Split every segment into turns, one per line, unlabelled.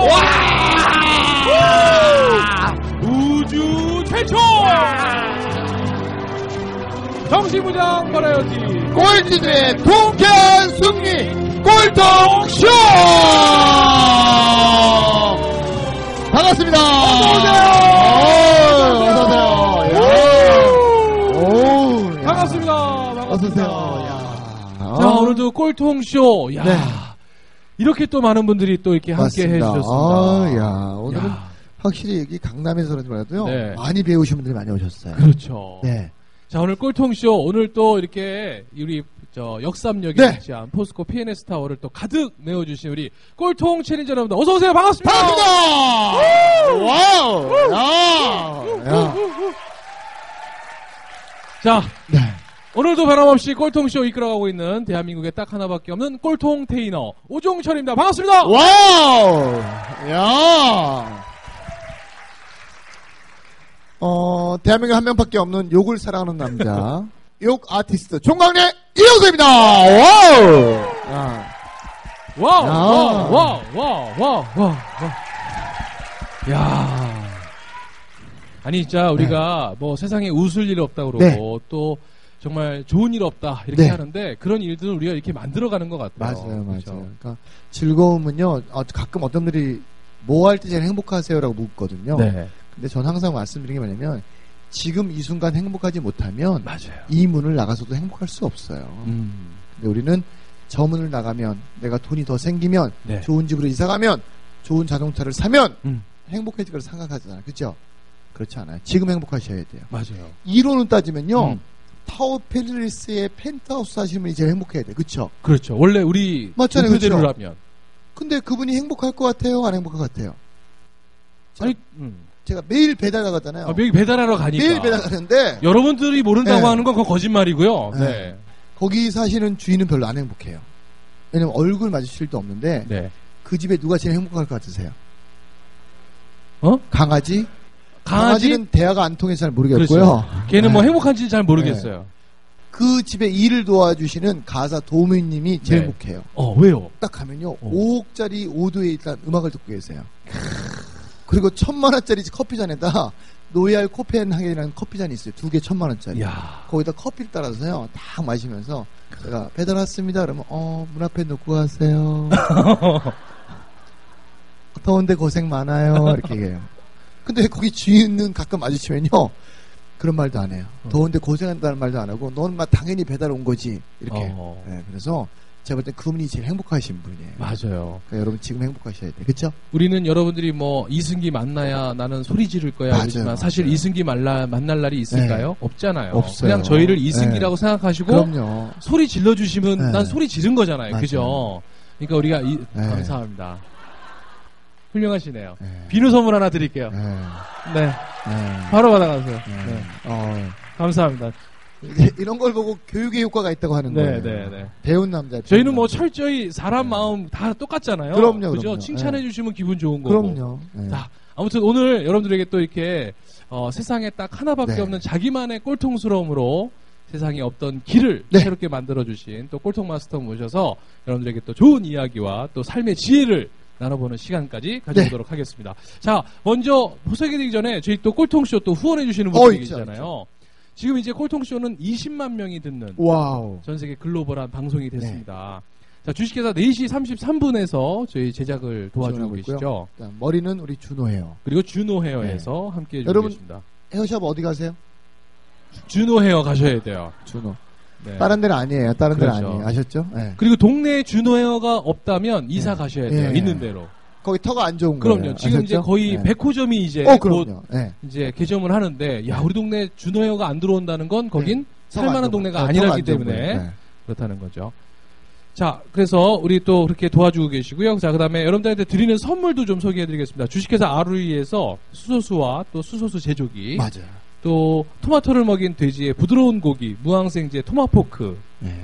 최초 우주 최초! 정신무장 버라이어티.
꼴찌들의 통쾌한 승리! 꼴통쇼! 반갑습니다. 어서오세요! 어서오세요.
반갑습니다 반갑습니다.
어서오세요.
자 오늘도 꼴통쇼. 야.
네.
이렇게 또 많은 분들이 또 이렇게 함께 해주셨습니다
아, 야, 오늘은
야,
확실히 여기 강남에서 그런지 몰라도요.
네.
많이 배우신 분들이 많이 오셨어요.
그렇죠
네.
자 오늘 꼴통쇼 오늘 또 이렇게 우리 저 역삼역에
네.
위치한 포스코 PNS 타워를 또 가득 메워주신 우리 꼴통 challenger 여러분들 어서 오세요 반갑습니다.
반갑습니다! 와우! 야! 야.
자
네.
오늘도 변함없이 꼴통쇼 이끌어가고 있는 대한민국에 딱 하나밖에 없는 꼴통 테이너 오종철입니다. 반갑습니다.
와우! 야! 어, 대한민국에 한 명밖에 없는 욕을 사랑하는 남자. 욕 아티스트 총광래 이영수입니다! 와우! 야.
와우
야.
와우 와우 와우 와우 와우. 야 아니 진짜 우리가 뭐 세상에 웃을 일 없다 그러고
네.
또 정말 좋은 일 없다 이렇게
네.
하는데 그런 일들은 우리가 이렇게 만들어가는 것 같아요.
맞아요, 맞아요.
그렇죠?
그러니까 즐거움은요, 어, 가끔 어떤 분들이 뭐 할 때 제일 행복하세요라고 묻거든요.
네
근데 전 항상 말씀드리는 게 뭐냐면, 지금 이 순간 행복하지 못하면
맞아요.
이 문을 나가서도 행복할 수 없어요.
음.
근데 우리는 저 문을 나가면 내가 돈이 더 생기면
네.
좋은 집으로 이사 가면 좋은 자동차를 사면
음.
행복해질 걸 생각하잖아요. 그죠? 그렇지 않아요. 지금 행복하셔야 돼요.
맞아요.
이론을 따지면요.
음.
타워 팰리스의 펜트하우스 사시는 분이 제일 행복해야 돼. 그쵸?
그렇죠. 원래 우리
맞잖아요,
목표대로라면
근데 그분이 행복할 것 같아요? 안 행복할 것 같아요?
아니 음.
제가 매일 배달 나가잖아요.
아, 매일 배달하러 가니까
매일 배달 가는데
여러분들이 모른다고
네.
하는 건 그건 거짓말이고요.
네.
네.
거기 사시는 주인은 별로 안 행복해요. 왜냐면 얼굴 마주칠 일도 없는데
네.
그 집에 누가 제일 행복할 것 같으세요?
어?
강아지?
강아지?
는 대화가 안 통해서 잘 모르겠고요.
그렇죠. 걔는 뭐
네.
행복한지 잘 모르겠어요.
그 집에 일을 도와주시는 가사 도우미님이 제일
네.
행복해요.
어, 왜요?
딱 가면요,
어.
5억짜리 오도에 일단 음악을 듣고 계세요. 그리고 천만 원짜리 커피 잔에다 노예알 코펜하겐이라는 커피 잔이 있어요. 두 개 천만 원짜리.
야
거기다 커피를 따라서요, 딱 마시면서 제가 배달 왔습니다. 그러면 어 문 앞에 놓고 가세요. 더운데 고생 많아요. 이렇게 얘기해요. 근데 거기 주인은 가끔 마주치면요. 그런 말도 안 해요. 더운데 고생한다는 말도 안 하고, 너는 막 당연히 배달 온 거지. 이렇게.
어.
네, 그래서 제가 볼 때 그분이 제일 행복하신 분이에요.
맞아요.
그러니까 여러분 지금 행복하셔야 돼. 그쵸?
우리는 여러분들이 뭐 이승기 만나야 나는 소리 지를 거야
맞아요,
그러지만
맞아요.
사실 이승기 만나, 만날 날이 있을까요? 없잖아요.
없어요.
그냥 저희를 이승기라고 생각하시고
그럼요.
소리 질러 주시면
네.
난 소리 지른 거잖아요.
맞아요.
그죠? 그러니까 우리가 이,
네.
감사합니다. 훌륭하시네요.
네.
비누 선물 하나 드릴게요.
네.
네.
네.
바로 받아가세요.
네.
네.
어,
감사합니다.
이런 걸 보고 교육의 효과가 있다고 하는
네,
거예요.
네, 네.
배운 남자.
저희는 뭐. 철저히 사람 마음 다 똑같잖아요.
그럼요,
그죠?
그럼요.
칭찬해
네.
주시면 기분 좋은 거고.
그럼요. 네.
자, 아무튼 오늘 여러분들에게 또 이렇게 어, 세상에 딱 하나밖에
네.
없는 자기만의 꼴통스러움으로 세상에 없던 길을
네.
새롭게 만들어 주신 또 꼴통 마스터 모셔서 여러분들에게 또 좋은 이야기와 또 삶의 지혜를 나눠보는 시간까지 가져보도록
네.
하겠습니다. 자, 먼저 소개드리기 전에 저희 또 꼴통쇼 또 후원해주시는
어,
분들이
있죠,
계시잖아요. 지금 이제 꼴통쇼는 20만 명이 듣는
와우.
전 세계 글로벌한 방송이
네.
됐습니다. 자, 주식회사 4시 33분에서 저희 제작을 도와주고
있고요.
계시죠.
자, 머리는 우리 주노 헤어.
그리고 주노 헤어에서 함께 해주고
여러분,
계십니다.
헤어샵 어디 가세요?
주노 헤어 가셔야 돼요.
주노.
네.
다른 데는 아니에요. 다른 데는
그렇죠.
아니에요. 아셨죠? 네.
그리고 동네에 준호헤어가 없다면 이사
네.
가셔야 돼요.
예.
있는 대로.
거기 터가 안 좋은
그럼요.
거예요.
지금 이제
아셨죠?
거의
네.
백호점이 이제
어,
곧
그럼요. 네.
이제 개점을 하는데 야 우리 동네 준호헤어가 안 들어온다는 건 거긴
터가 안
살만한 동네가. 아니라기 때문에.
네.
그렇다는 거죠. 자, 그래서 우리 또 그렇게 도와주고 계시고요. 자, 그다음에 여러분들한테 드리는 선물도 좀 소개해드리겠습니다. 주식회사 아루이에서 수소수와 또 수소수 제조기,
맞아요.
또 토마토를 먹인 돼지의 부드러운 고기, 무항생제 토마포크,
네.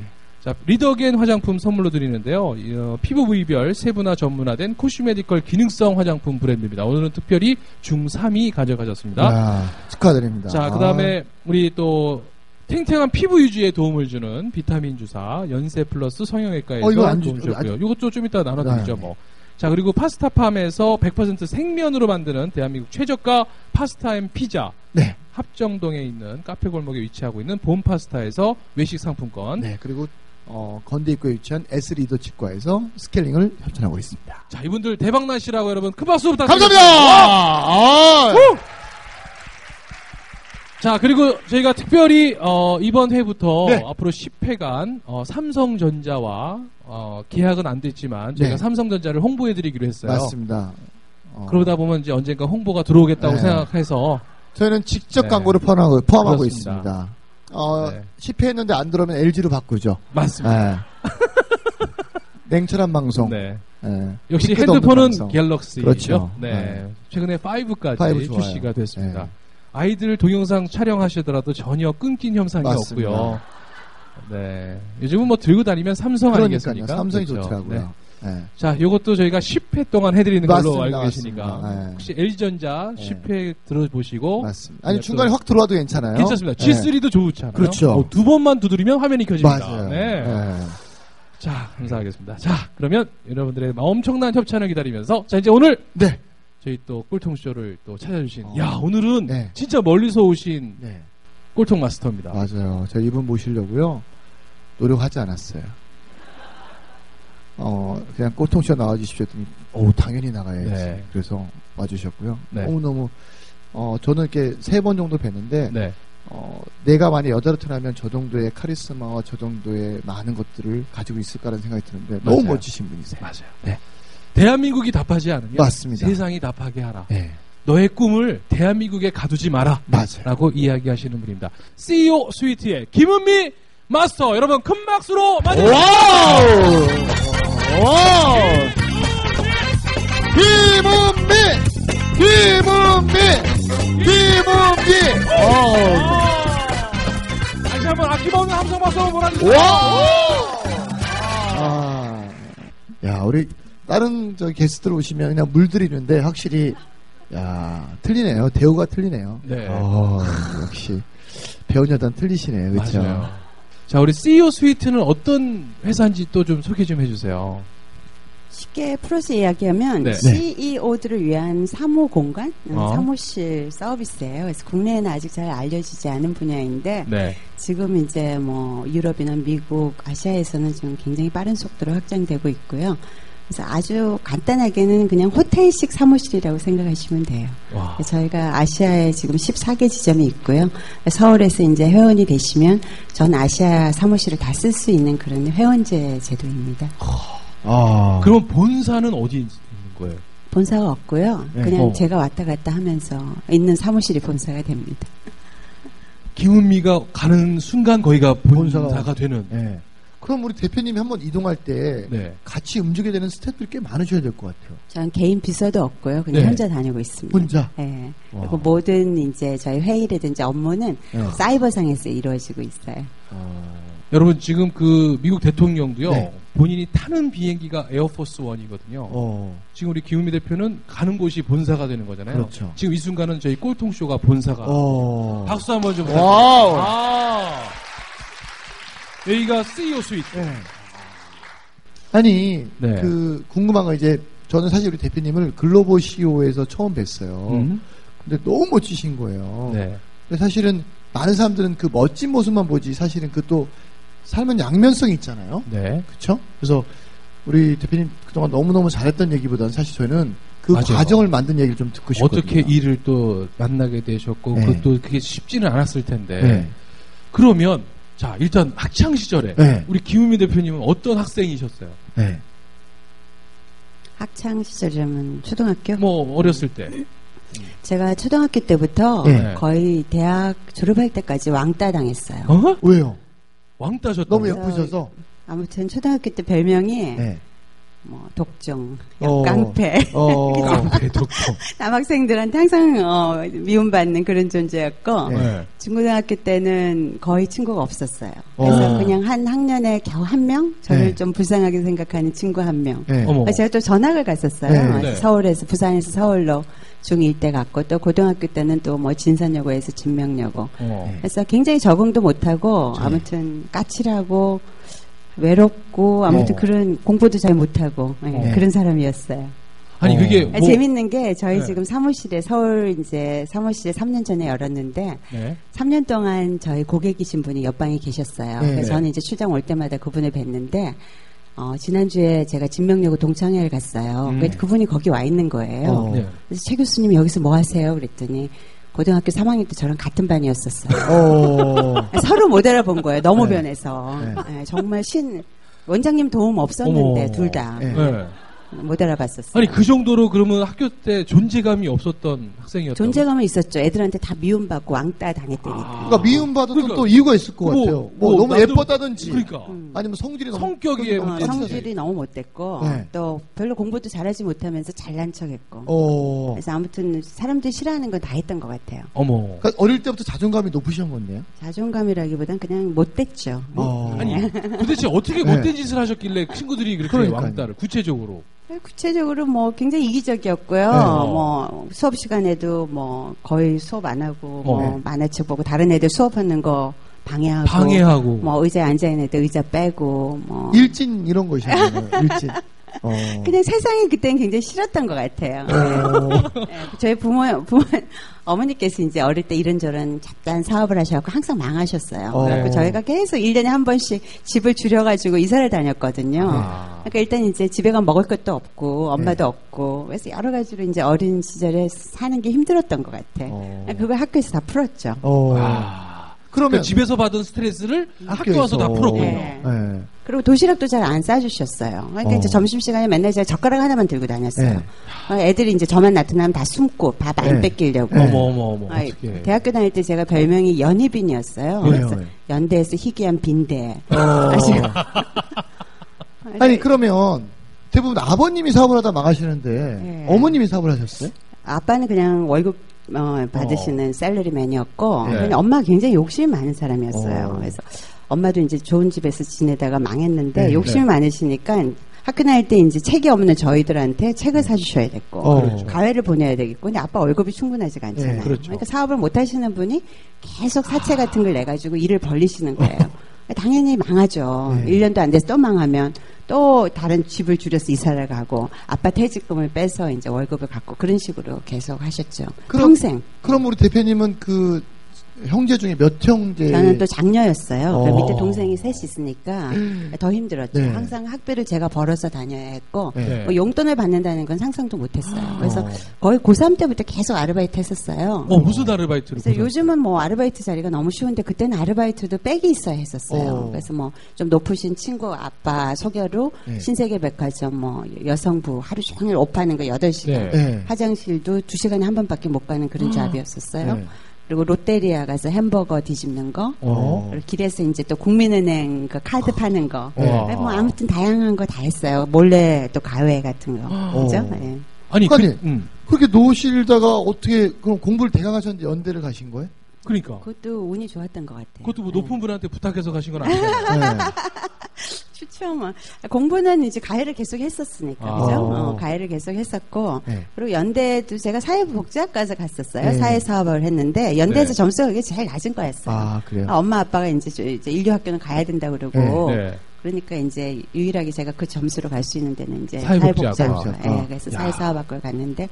자, 리더겐 화장품 선물로 드리는데요. 이, 어, 피부 부위별 세분화 전문화된 cosmedical 기능성 화장품 브랜드입니다. 오늘은 특별히 중3위 가져가셨습니다.
야, 축하드립니다.
자, 그 다음에 우리 또 탱탱한 피부 유지에 도움을 주는 비타민 주사 연세 플러스 성형외과에서
어, 안
도움
주-
주셨고요.
아주-
이것도 좀 이따 나눠드리죠,
네.
뭐. 자, 그리고 파스타팜에서 100% 생면으로 만드는 대한민국 최저가 파스타 and 피자.
네.
합정동에 있는 카페 골목에 위치하고 있는 본 파스타에서 외식 상품권.
네, 그리고 어, 건대 입구에 위치한 S 리더 치과에서 스케일링을 협찬하고 있습니다.
자, 이분들 대박 나시라고 여러분 큰 박수 부탁드립니다.
감사합니다. 아,
자, 그리고 저희가 특별히 어, 이번 회부터
네.
앞으로 10회간 어, 삼성전자와 어, 계약은 안 됐지만 저희가
네.
삼성전자를 홍보해 드리기로 했어요.
맞습니다. 어,
그러다 보면 이제 언젠가 홍보가 들어오겠다고
네.
생각해서
저희는 직접
네.
광고를 포함하고, 포함하고. 있습니다. 어,
네.
10회 했는데 안 들어오면 LG로 바꾸죠.
맞습니다.
네. 냉철한 방송.
네.
네.
역시 핸드폰은
방송.
갤럭시죠.
그렇죠.
네.
네.
최근에 5까지
five 좋아요.
출시가 됐습니다.
네.
아이들 동영상 촬영하시더라도 전혀 끊긴 현상이
맞습니다.
없고요. 네. 요즘은 뭐 들고 다니면 삼성
그러니까요.
아니겠습니까?
삼성이
그렇죠.
좋더라고요.
네.
네.
자, 요것도 저희가 10회 동안 해드리는 걸로
맞습니다.
알고 계시니까
맞습니다. 네.
혹시 LG전자
네.
10회 들어보시고
맞습니다. 아니,
네,
중간에
또-
확 들어와도 괜찮아요.
괜찮습니다.
네.
G3도 좋잖아요.
그렇죠.
어, 두 번만 두드리면 화면이 켜집니다.
맞아요.
네.
네.
자, 감사하겠습니다. 자, 그러면 여러분들의 엄청난 협찬을 기다리면서 자, 이제 오늘
네.
저희 또 꿀통 쇼를 또 찾아주신
어.
야, 오늘은
네.
진짜 멀리서 오신
네.
꿀통 마스터입니다.
맞아요. 저 이분 모시려고요. 노력하지 않았어요. 어, 그냥 꼬통쇼 나와주십시오 했더니, 오, 당연히 나가야지.
네.
그래서 와주셨고요.
네.
너무 너무, 어, 저는 이렇게 세 번 정도 뵀는데,
네.
어, 내가 만약 여자로트라면 저 정도의 카리스마와 저 정도의 많은 것들을 가지고 있을까라는 생각이 드는데, 너무
맞아요.
멋지신 분이세요.
맞아요. 네. 대한민국이 답하지 않으면
맞습니다.
세상이 답하게 하라.
네.
너의 꿈을 대한민국에 가두지 마라.
맞아요.
라고 이야기하시는 분입니다. CEO 스위트의 김은미 마스터 여러분 큰 박수로 맞이해주세요.
김은미! 김은미! 김은미! 와우!
다시 한번 아낌없는 함성 박수!
아, 야, 우리 다른 저 게스트들 오시면 그냥 물들이는데 확실히 야, 틀리네요. 대우가 틀리네요.
네.
어, 역시 배운 여단 틀리시네요. 그렇죠?
자 우리 CEO 스위트는 어떤 회사인지 또 좀 소개 좀 해주세요.
쉽게 풀어서 이야기하면
네.
CEO들을 위한 사무 공간, 음,
어.
사무실 서비스예요. 그래서 국내에는 아직 잘 알려지지 않은 분야인데
네.
지금 이제 뭐 유럽이나 미국, 아시아에서는 지금 굉장히 빠른 속도로 확장되고 있고요. 그래서 아주 간단하게는 그냥 호텔식 사무실이라고 생각하시면 돼요.
와.
저희가 아시아에 지금 14개 지점이 있고요. 서울에서 이제 회원이 되시면 전 아시아 사무실을 다 쓸 수 있는 그런 회원제 제도입니다.
아,
그럼 본사는 어디 있는 거예요?
본사가 없고요.
네.
그냥
어.
제가 왔다 갔다 하면서 있는 사무실이 본사가 됩니다.
김은미가 가는 순간 거기가 본사가,
본사가-
되는.
네. 그럼 우리 대표님이 한번 이동할 때
네.
같이 움직여야 되는 스태프들이 꽤 많으셔야 될 것 같아요.
저는 개인 비서도 없고요. 그냥
네.
혼자 다니고 있습니다.
혼자?
네.
와.
그리고 모든 이제 저희 회의라든지 업무는
네.
사이버상에서 이루어지고 있어요.
여러분 지금 그 미국 대통령도요.
네.
본인이 타는 비행기가 Air Force One이거든요.
어,
지금 우리 김은미 대표는 가는 곳이 본사가 되는 거잖아요.
그렇죠.
지금 이 순간은 저희 꼴통쇼가 본사가.
어.
박수 한번 좀
와우.
부탁드립니다. 아. 여기가 CEO 스위트.
네. 아니,
네.
그, 궁금한 건 이제, 저는 사실 우리 대표님을 글로벌 CEO에서 처음 뵀어요.
음.
근데 너무 멋지신 거예요.
네.
근데 사실은 많은 사람들은 그 멋진 모습만 보지 사실은 그 또 삶은 양면성이 있잖아요.
네.
그렇죠? 그래서 우리 대표님 그동안 너무너무 잘했던 얘기보다는 사실 저희는 그
맞아요.
과정을 만든 얘기를 좀 듣고 싶거든요.
어떻게 일을 또 만나게 되셨고
네.
그것도 그게 쉽지는 않았을 텐데.
네.
그러면 자, 일단 학창 시절에
네.
우리 김우미 대표님은 어떤 학생이셨어요?
네.
학창 시절이라면 초등학교?
뭐 어렸을 때.
제가 초등학교 때부터
네.
거의 대학 졸업할 때까지 왕따 당했어요.
어?
왜요?
왕따셨다.
너무 예쁘셔서.
아무튼 초등학교 때 별명이
네.
뭐 독종,
어.
깡패
어.
깡패 독도.
남학생들한테 항상 어, 미움받는 그런 존재였고
네.
중고등학교 때는 거의 친구가 없었어요. 그래서
어.
그냥 한 학년에 겨우 한 명, 저를
네.
좀 불쌍하게 생각하는 친구 한 명.
네.
제가 또 전학을 갔었어요.
네.
네.
서울에서 부산에서 서울로 중1 때 갔고 또 고등학교 때는 또 뭐 진산여고에서 진명여고.
어.
그래서 굉장히 적응도 못하고
네.
아무튼 까칠하고 외롭고 아무튼
어.
그런 공부도 잘 못하고 예,
네.
그런 사람이었어요.
아니
어.
그게
아,
뭐
재밌는 게 저희
네.
지금 사무실에 서울 이제 사무실에 3년 전에 열었는데
네.
3년 동안 저희 고객이신 분이 옆방에 계셨어요.
네.
그래서 저는 이제 출장 올 때마다 그분을 뵀는데 어, 지난주에 제가 진명여고 동창회를 갔어요.
음.
그래서 그분이 거기 와 있는 거예요.
어.
네.
그래서 최 교수님 여기서 뭐 하세요? 그랬더니 고등학교 3학년 때 저랑 같은 반이었었어요.
어.
서로 못 알아본 거예요. 너무
네.
변해서.
네.
예, 정말 신 원장님 도움 없었는데. 둘다
네.
네.
못 알아봤었어요.
아니 그 정도로 그러면 학교 때 존재감이 없었던 학생이었다고.
존재감은 있었죠. 애들한테 다 미움받고 왕따 당했다니까.
그러니까 미움받은
그러니까.
또 이유가 있을 것
뭐,
같아요. 뭐,
뭐
너무
나도-
예뻤다든지.
그러니까
음.
아니면 성질이 너무
성격이
어. 성질이 너무 못됐고
네.
또 별로 공부도 잘하지 못하면서 잘난 척했고.
어.
그래서 아무튼 사람들이 싫어하는 건 다 했던 것 같아요.
어머.
그러니까 어릴 때부터 자존감이 높으셨겠네요.
자존감이라기보단 그냥 못됐죠.
어.
아니 도대체 어떻게
네.
못된 짓을 하셨길래 친구들이 그렇게
그러니까요.
왕따를 구체적으로
구체적으로 뭐 굉장히 이기적이었고요.
네.
뭐 수업 시간에도 뭐 거의 수업 안 하고 뭐
어.
만화책 보고 다른 애들 수업하는 거 방해하고
방해하고
뭐 의자에 앉아 있는 애들 의자 빼고 뭐
일진 이런 거셨나요? 일진. 어.
그냥 세상이 그때는 굉장히 싫었던 것 같아요.
어.
네, 저희 부모, 부모, 어머니께서 이제 어릴 때 이런저런 잡다한 사업을 하셔갖고 항상 망하셨어요.
어.
그래서 저희가 계속 1년에 한 번씩 집을 줄여가지고 이사를 다녔거든요.
아.
그러니까 일단 이제 집에 가면 먹을 것도 없고 엄마도
네.
없고 그래서 여러 가지로 이제 어린 시절에 사는 게 힘들었던 것 같아.
어.
그걸 학교에서 다 풀었죠.
어.
아.
그러면
그러니까 집에서 받은 스트레스를 학교 와서 다 풀었군요.
네.
네.
그리고 도시락도 잘 안 싸주셨어요. 그러니까
어.
이제 점심시간에 맨날 제가 젓가락 하나만 들고 다녔어요.
네.
어, 애들이 이제 저만 나타나면 다 숨고 밥안
네.
뺏기려고.
네.
어머 어머 어머
아이,
어떻게
대학교 다닐 때 제가 별명이 연희빈이었어요. 그래서 연대에서 희귀한 빈대.
어.
아시고.
아니 그러면 대부분 아버님이 사업을 하다 망하시는데
네.
어머님이 사업을 하셨어요?
아빠는 그냥 월급 어, 받으시는 셀러리맨이었고
네.
엄마가 굉장히 욕심이 많은 사람이었어요.
어.
그래서 엄마도 이제 좋은 집에서 지내다가 망했는데
네.
욕심이 많으시니까 학교 다닐 때 이제 책이 없는 저희들한테 책을 사주셔야 됐고
어.
그렇죠.
과외를 보내야 되겠고 근데 아빠 월급이 충분하지가 않잖아요.
네,
그렇죠.
러니까 사업을 못 하시는 분이 계속 사채 같은 걸 내 가지고 일을 벌리시는 거예요. 당연히 망하죠.
네.
1년도 안 돼서 또 망하면 또 다른 집을 줄여서 이사를 가고 아빠 퇴직금을 빼서 이제 월급을 갖고 그런 식으로 계속 하셨죠.
그럼-
평생.
그럼 우리 대표님은 그 형제 중에 몇 형제?
저는 또 장녀였어요.
어.
그 밑에 동생이 셋이 있으니까 더 힘들었죠.
네.
항상 학비를 제가 벌어서 다녀야 했고
네.
뭐 용돈을 받는다는 건 상상도 못했어요. 그래서
어.
거의 고3 때부터 계속 아르바이트 했었어요.
어 무슨 아르바이트를
그래서? 요즘은 뭐 아르바이트 자리가 너무 쉬운데 그때는 아르바이트도 백이 있어야 했었어요.
어.
그래서 뭐 좀 높으신 친구 아빠 소개로
네.
신세계 백화점 뭐 여성부 하루 종일 옷 파는 거 8시간.
네.
네.
화장실도 2시간에 한 번밖에 못 가는 그런 잡이었었어요.
네.
그리고 롯데리아 가서 햄버거 뒤집는 거.
어.
그리고 길에서 이제 또 국민은행 그 카드 파는 거.
네.
와.
뭐 아무튼 다양한 거 다 했어요. 몰래 또 가외 같은 거. 그죠?
어.
네.
아니 그,
아니,
음,
그렇게 노실다가 어떻게 그럼 공부를 대강 하셨는데 연대를 가신 거예요?
그러니까
그것도 운이 좋았던 것 같아요.
그것도 뭐
네.
높은 분한테 부탁해서 가신 건 아니잖아요.
네.
추첨은 공부는 이제 가해를 계속 했었으니까
아.
그죠? 어, 가해를 계속 했었고
네.
그리고 연대도 제가 사회복지학과에서 갔었어요.
네.
사회사업을 했는데 연대에서
네.
점수가 그게 제일 낮은 거였어요.
아 그래요?
아, 엄마 아빠가 이제, 저- 이제 인류학교는 가야 된다 그러고
네.
그러니까 이제 유일하게 제가 그 점수로 갈 수 있는 데는 이제
사회복지학과.
사회복지학과. 예,
사회복지학과.
그래서
야.
사회사업학과를 갔는데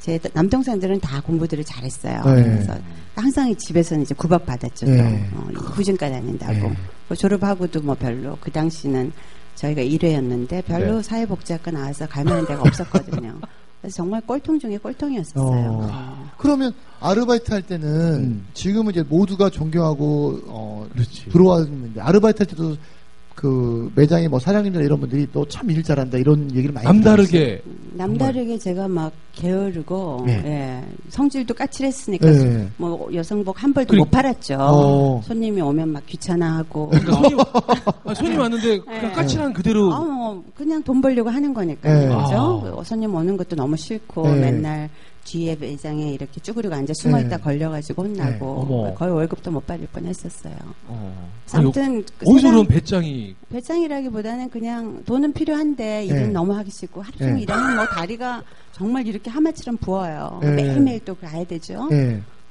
제 남동생들은 다 공부들을 잘했어요.
네.
그래서 항상 집에서는 이제 구박 받았죠. 또
네.
어, 후진과 다닌다고
네.
뭐 졸업하고도 뭐 별로 그 당시는 저희가 1회였는데 별로
네.
사회복지학과 나와서 갈 만한 데가 없었거든요. 그래서 정말 꼴통 중에 꼴통이었었어요.
어.
어.
그러면 아르바이트 할 때는
음.
지금은 이제 모두가 존경하고 어
그렇지.
들어왔는데 아르바이트 할 때도 그 매장에 뭐 사장님들 이런 분들이 너참일 잘한다 이런 얘기를 많이 들었어요.
남다르게
남다르게 제가 막 게으르고
네.
예, 성질도 까칠했으니까
네.
뭐 여성복 한 벌도
그리-
못 팔았죠.
어.
손님이 오면 막 귀찮아하고
그러니까 손님, 아, 손님 왔는데 그냥
네.
까칠한 그대로
아, 뭐 그냥 돈 벌려고 하는 거니까요.
네.
그죠?
아.
손님 오는 것도 너무 싫고
네.
맨날 뒤에 매장에 이렇게 쭈그리고 앉아 숨어 있다
네.
걸려가지고 혼나고
네.
거의 월급도 못 받을 뻔했었어요.
어.
아무튼 그
어디서
세상-
그런 배짱이
배짱이라기보다는 그냥 돈은 필요한데 일은
네.
너무 하기 싫고 하루 종일
네.
일하면 뭐 다리가 정말 이렇게 하마처럼 부어요.
네.
매일매일 또 가야 되죠.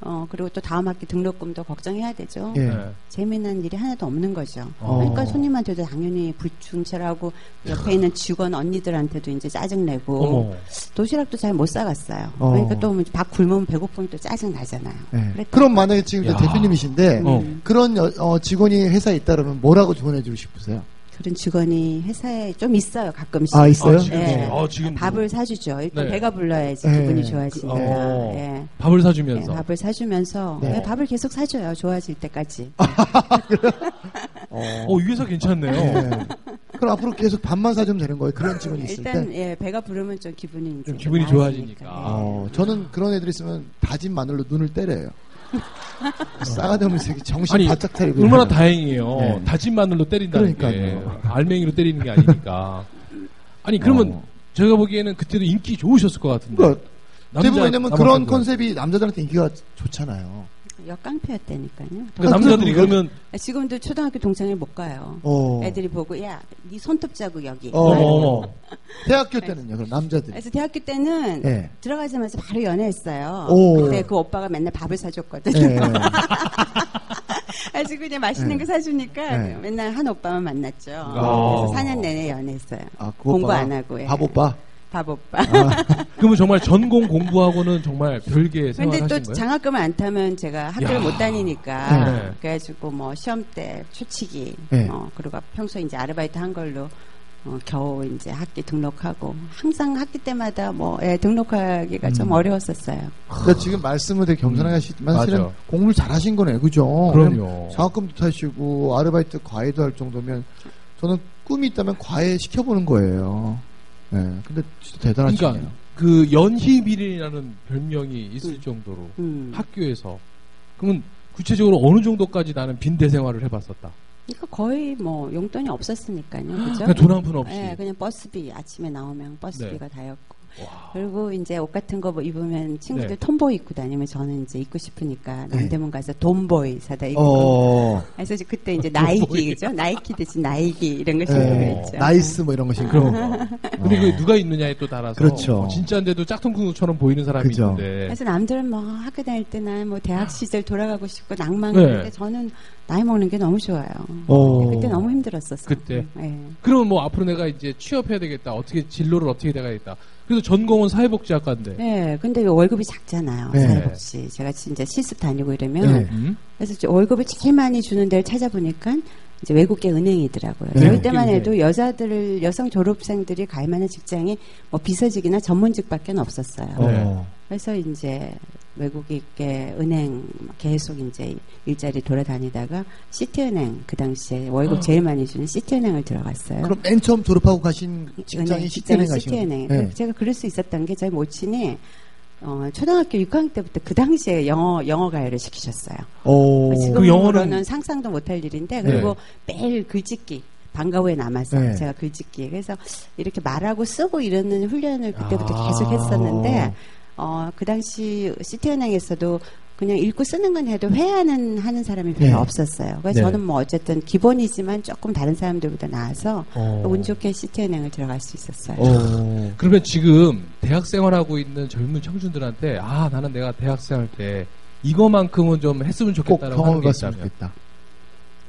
예.
어, 그리고 또 다음 학기 등록금도 걱정해야 되죠.
예.
네.
재미난 일이 하나도 없는 거죠.
어.
그러니까 손님한테도 당연히 불충철하고 옆에 있는 직원 언니들한테도 이제 짜증내고
어머.
도시락도 잘못 사갔어요.
어.
그러니까 또 밥 굶으면 배고프면 또 짜증 나잖아요.
예. 그럼 만약에 지금. 대표님이신데
어.
그런 여- 어, 직원이 회사에 있다면 뭐라고 조언해 주고 싶으세요?
그런 직원이 회사에 좀 있어요, 가끔씩.
아 있어요?
아, 지금,
네.
아, 지금
밥을 사주죠. 일단
네.
배가 불러야지
네.
기분이 좋아지니까.
어.
예.
밥을
예,
사주면서
밥을 사주면서
네.
예, 밥을 계속 사줘요. 좋아질 때까지.
어, 이 회사 괜찮네요.
예. 그럼 앞으로 계속 밥만 사주면 되는 거예요? 그런 직원이 있을
일단
때?
예, 배가 부르면 좀 기분이
좀 기분이. 좋아지니까.
예.
어, 저는 그런 애들 있으면 다진 마늘로 눈을 때려요. 싸가지 없는 새끼 정신
아니,
바짝 차리고.
얼마나
있는.
다행이에요.
네.
다진 마늘로 때린다는 게
그러니까요.
알맹이로 때리는 게 아니니까. 아니 그러면
어.
제가 보기에는 그때도 인기 좋으셨을 것 같은데.
그러니까
남자
대부분 왜냐면. 그런 컨셉이 남자들한테 인기가 좋잖아요.
역깡패였다니까요.
그러니까 남자들이
그래도
그러면
지금도 초등학교 동창회 못 가요.
어.
애들이 보고 야, 네 손톱 자국 여기.
어.
어머.
대학교 때는요, 그럼 남자들이.
그래서 대학교 때는
예.
들어가자마자 바로 연애했어요.
오.
그때 그 오빠가 맨날 밥을 사줬거든.
예.
아주 그냥 맛있는
네.
거 사주니까
네.
맨날 한 오빠만 만났죠.
아.
그래서 4년 내내 연애했어요.
아, 그
공부 안 하고. 예.
밥 오빠.
밥 오빠.
그러면 정말 전공 공부하고는 정말 별개
근데
생활하신
또
거예요?
장학금을 안 타면 제가 학교를
야.
못 다니니까
네.
그래가지고 뭐 시험 때 초치기
네.
어, 그리고 평소에 이제 아르바이트 한 걸로 어, 겨우 이제 학기 등록하고 항상 학기 때마다 뭐 예, 등록하기가 좀
음.
어려웠었어요.
근데 지금 말씀은 되게 겸손하게 하시지만
음.
사실은
맞아.
공부를 잘 하신 거네요. 그죠?
그럼요.
장학금도 타시고 아르바이트 과외도 할 정도면 저는 꿈이 있다면 과외 시켜보는 거예요. 네. 근데 진짜 대단하시네요.
그러니까 그 연희빌이라는 별명이 있을 정도로
음.
학교에서 그러면 구체적으로 어느 정도까지 나는 빈대 생활을 해봤었다.
그러니까 거의 뭐 용돈이 없었으니까요. 그죠?
그냥 돈 한 푼 없이.
예, 그냥 버스비 아침에 나오면 버스비가
네.
다였고
와.
그리고 이제 옷 같은 거 뭐 입으면 친구들
네.
톰보이 입고 다니면 저는 이제 입고 싶으니까 남대문 가서 돈보이 사다 입고
어,
그래서 이제 그때 이제 나이키 그죠? 나이키 대신 나이스 이런 거 신고
네.
그랬죠.
나이스 뭐 이런 거 신고.
그럼. 근데 그 누가 있느냐에 또 따라서
그렇죠.
어, 진짜인데도 짝퉁처럼 보이는 사람이
그죠.
있는데
그래서 남들은 뭐 학교 다닐 때나 뭐 대학 시절 돌아가고 싶고
네.
낭만인데 저는 나이 먹는 게 너무 좋아요.
어.
그때 너무 힘들었었어요.
그때?
예.
그러면 뭐 앞으로 내가 이제 취업해야 되겠다. 어떻게 진로를 어떻게 돼가겠다. 그래서 전공은 사회복지학과인데.
네, 근데 월급이 작잖아요.
네.
사회복지. 제가 진짜 실습 다니고 이러면
네.
음?
그래서 월급을 제일 많이 주는 데를 찾아보니까 이제 외국계 은행이더라고요.
네.
저희 때만
외국계
해도 여자들 여성 졸업생들이 갈 만한 직장이 뭐 비서직이나 전문직밖에 없었어요.
어.
그래서 이제 외국계 은행 계속 이제 일자리 돌아다니다가 시티은행 그 당시에 월급 제일 많이 주는 시티은행을 들어갔어요.
그럼 맨 처음 졸업하고 가신 직장이
은행,
시티은행
시티은행.
네.
제가 그럴 수 있었던 게 저희 모친이 어, 초등학교 6학년 때부터 그 당시에 영어 영어 가요를 시키셨어요.
오.
지금으로는
그 영어는-
상상도 못할 일인데 그리고 매일 글짓기 방과 후에 남아서
네.
제가 글짓기 그래서 이렇게 말하고 쓰고 이러는 훈련을 그때부터
아.
계속 했었는데 어, 그 당시 시티은행에서도 그냥 읽고 쓰는 건 해도 회화는 하는 사람이 별로
네.
없었어요. 그래서
네.
저는 뭐 어쨌든 기본이지만 조금 다른 사람들보다 나아서
어.
운 좋게 시티은행을 들어갈 수 있었어요.
오.
그러면 지금 대학 생활하고 있는 젊은 청춘들한테 아 나는 내가 대학 생활 때 이거만큼은 좀 했으면
꼭
좋겠다라고 하는 게 있다면
좋겠다.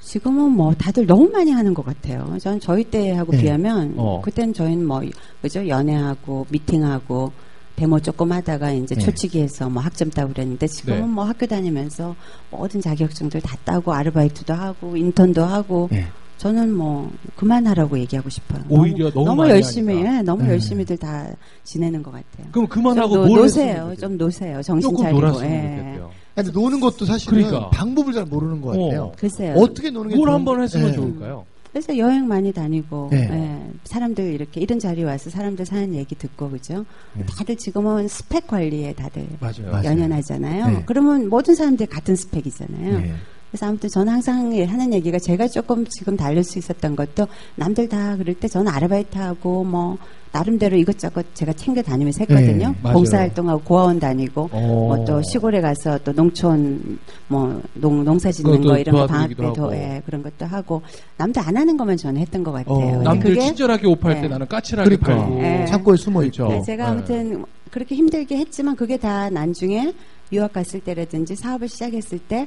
지금은 뭐 다들 너무 많이 하는 것 같아요. 저는 저희 때하고
네.
비하면
어.
그때는 저희는 뭐 그죠 연애하고 미팅하고 데모 조금 하다가 이제
네.
초치기해서 뭐 학점 따고 그랬는데 지금은
네.
뭐 학교 다니면서 모든 자격증들 다 따고 아르바이트도 하고 인턴도 하고
네.
저는 뭐 그만하라고 얘기하고 싶어요.
오히려 너무 많이
열심히
하니까.
예, 너무
네.
열심히들 다 지내는 것 같아요.
그럼 그만하고
좀 노,
뭘
노세요. 좀 노세요. 정신
조금
차리고.
놀았으면
예.
근데 노는 것도 사실은
그러니까.
방법을 잘 모르는 것 같아요.
어.
글쎄요.
어. 떻게 노는
게뭘
좋은-
한번 했으면
예.
좋을까요?
그래서 여행 많이 다니고
네.
예, 사람들 이렇게 이런 자리에 와서 사람들 사는 얘기 듣고 그죠?
네.
다들 지금은 스펙 관리에 다들
맞아요.
연연하잖아요.
네.
그러면 모든 사람들이 같은 스펙이잖아요.
예.
그래서 아무튼 저는 항상 하는 얘기가 제가 조금 지금 다를 수 있었던 것도 남들 다 그럴 때 저는 아르바이트하고 뭐 나름대로 이것저것 제가 챙겨 다니면서 했거든요.
네.
봉사활동하고 고아원 다니고
어.
뭐또 시골에 가서 또 농촌 뭐 농, 농사 짓는 거 이런 거 방학 때도. 예, 그런 것도 하고 남들 안 하는 것만 저는 했던 것 같아요.
어.
남들
그게
친절하게 옷팔때
네.
나는 까칠하게
그러니까
팔고.
예.
창고에 숨어 있죠.
그렇죠.
네, 제가
네.
아무튼 그렇게 힘들게 했지만 그게 다 나중에 유학 갔을 때라든지 사업을 시작했을 때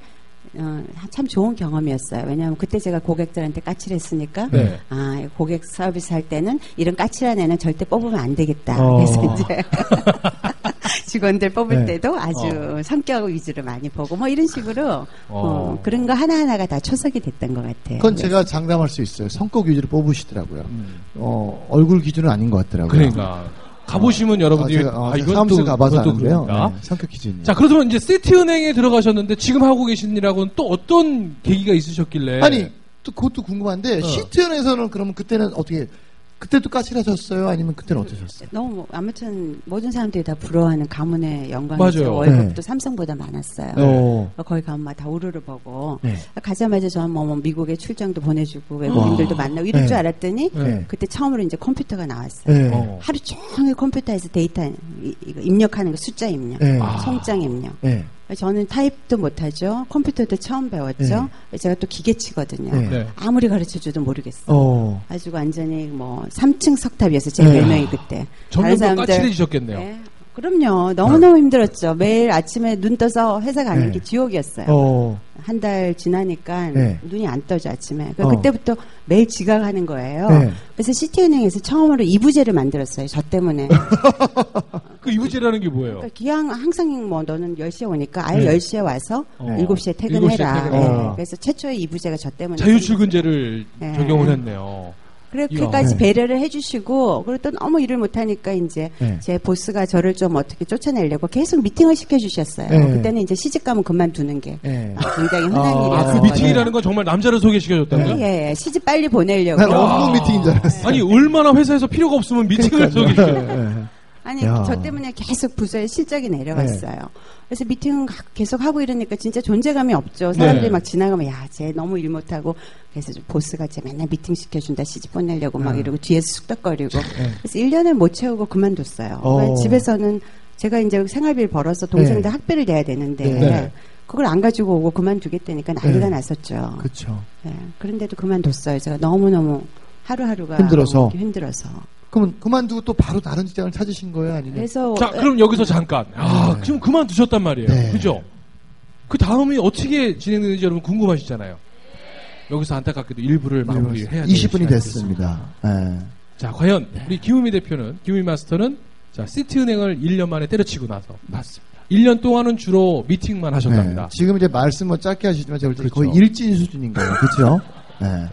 어, 참 좋은 경험이었어요. 왜냐하면 그때 제가 고객들한테 까칠했으니까
네.
아 고객 서비스 할 때는 이런 까칠한 애는 절대 뽑으면 안 되겠다.
어.
그래서 이제 직원들 뽑을
네.
때도 아주 성격 위주로 많이 보고 뭐 이런 식으로 어,
어.
그런 거 하나 하나가 다 초석이 됐던 것 같아요.
그건 제가 장담할 수 있어요. 성격 위주로 뽑으시더라고요.
음.
어, 얼굴 기준은 아닌 것 같더라고요.
그러니까 가보시면 여러분들이
아, 어,
아, 이건 또,
가봐서
그것도. 그러니까.
네, 성격 기준이.
자, 그렇다면 이제 시티은행에 들어가셨는데 지금 하고 계신 일하고는 또 어떤 계기가 있으셨길래?
아니, 또 그것도 궁금한데,
어.
시트연에서는 그러면 그때는 어떻게, 그때도 까칠하셨어요? 아니면 그때는 어떠셨어요?
너무 뭐, 아무튼 모든 사람들이 다 부러워하는 가문의
맞아요.
영광이죠. 월급도
네.
삼성보다 많았어요.
어.
거기 가면 막 다 우르르 보고
네.
가자마자 저는 뭐, 뭐 미국에 출장도 보내주고 외국인들도 만나고 이럴
네.
줄 알았더니
네.
그때 처음으로 이제 컴퓨터가 나왔어요.
네.
어.
하루 종일 컴퓨터에서 데이터 입력하는 거 숫자 입력,
네.
아.
송장 입력.
네.
저는 타입도 못하죠. 컴퓨터도 처음 배웠죠. 제가 또 기계치거든요.
네.
네.
아무리 가르쳐줘도 모르겠어요.
어.
아주 완전히 뭐 3층 석탑이었어요. 제
네.
별명이 그때. 다른 사람들-
까칠해지셨겠네요.
네. 그럼요. 너무너무 힘들었죠. 매일 아침에 눈 떠서 회사 가는
네.
게 지옥이었어요.
어.
한달 지나니까
네.
눈이 안 떠져 아침에. 그
어.
그때부터 매일 지각하는 거예요.
네.
그래서 시티은행에서 처음으로 이부제를 만들었어요. 저 때문에.
그 이부제라는 게 뭐예요?
그러니까 기왕 항상 뭐 너는 10시에 오니까 아예
네.
10시에 와서
어.
7시에 퇴근해라.
7시에
네.
퇴근해라.
그래서 최초의 이 부제가 저 때문에.
자유출근제를
네.
적용을 했네요.
그렇게까지
이야.
배려를 해주시고 그리고 또 너무 일을 못하니까 이제
네.
제 보스가 저를 좀 어떻게 쫓아내려고 계속 미팅을 시켜주셨어요.
네.
그때는 이제 시집가면 그만두는 게
네.
굉장히 흔한
아,
아, 그
일이었어요.
미팅이라는 건 정말 남자를 소개시켜줬다고요?
예, 예. 시집 빨리 보내려고.
난 업무 미팅인 줄 알았어.
아니, 얼마나 회사에서 필요가 없으면 미팅을 소개시켜.
네.
아니
야.
저 때문에 계속 부서에 실적이 내려갔어요. 그래서 미팅 계속 하고 이러니까 진짜 존재감이 없죠. 사람들이
네.
막 지나가면 야, 쟤 너무 일 못하고 그래서 좀 보스가 쟤 맨날 미팅 시켜준다 시집 보내려고 막 이러고 뒤에서 쑥덕거리고 그래서 1년을 못 채우고 그만뒀어요.
어.
그러니까 집에서는 제가 이제 생활비를 벌어서 동생들
네.
학비를 내야 되는데
네.
그걸 안 가지고 오고 그만두겠다니까 난리가
네.
났었죠. 네. 그런데도 그만뒀어요. 제가 너무너무 하루하루가
힘들어서?
힘들어서.
그러면 그만두고 또 바로 다른 직장을 찾으신 거예요? 아니면?
그래서
자, 그럼 여기서 잠깐. 아,
네.
지금 그만두셨단 말이에요.
네.
그죠? 그 다음이 어떻게 진행되는지 여러분 궁금하시잖아요. 여기서 안타깝게도 일부를 마무리해야
20분이 됐습니다. 네.
자, 과연 우리 김우미 대표는 김우미 마스터는 자 시티은행을 1년 만에 때려치고 나서
맞습니다.
1년 동안은 주로 미팅만
네.
하셨답니다.
지금 이제 말씀은 짧게 하시지만 제가 볼때
그렇죠.
거의 일진 수준인 거예요. 그렇죠? 네.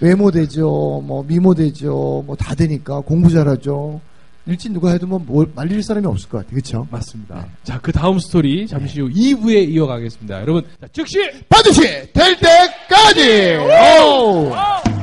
외모 되죠, 뭐 미모 되죠, 뭐 다 되니까 공부 잘하죠. 일진 누가 해도 뭐뭘 말릴 사람이 없을 것 같아요. 그렇죠?
맞습니다. 자, 그 다음 스토리 잠시 후 2부에 이어가겠습니다. 여러분, 자, 즉시
반드시 될 때까지! 오!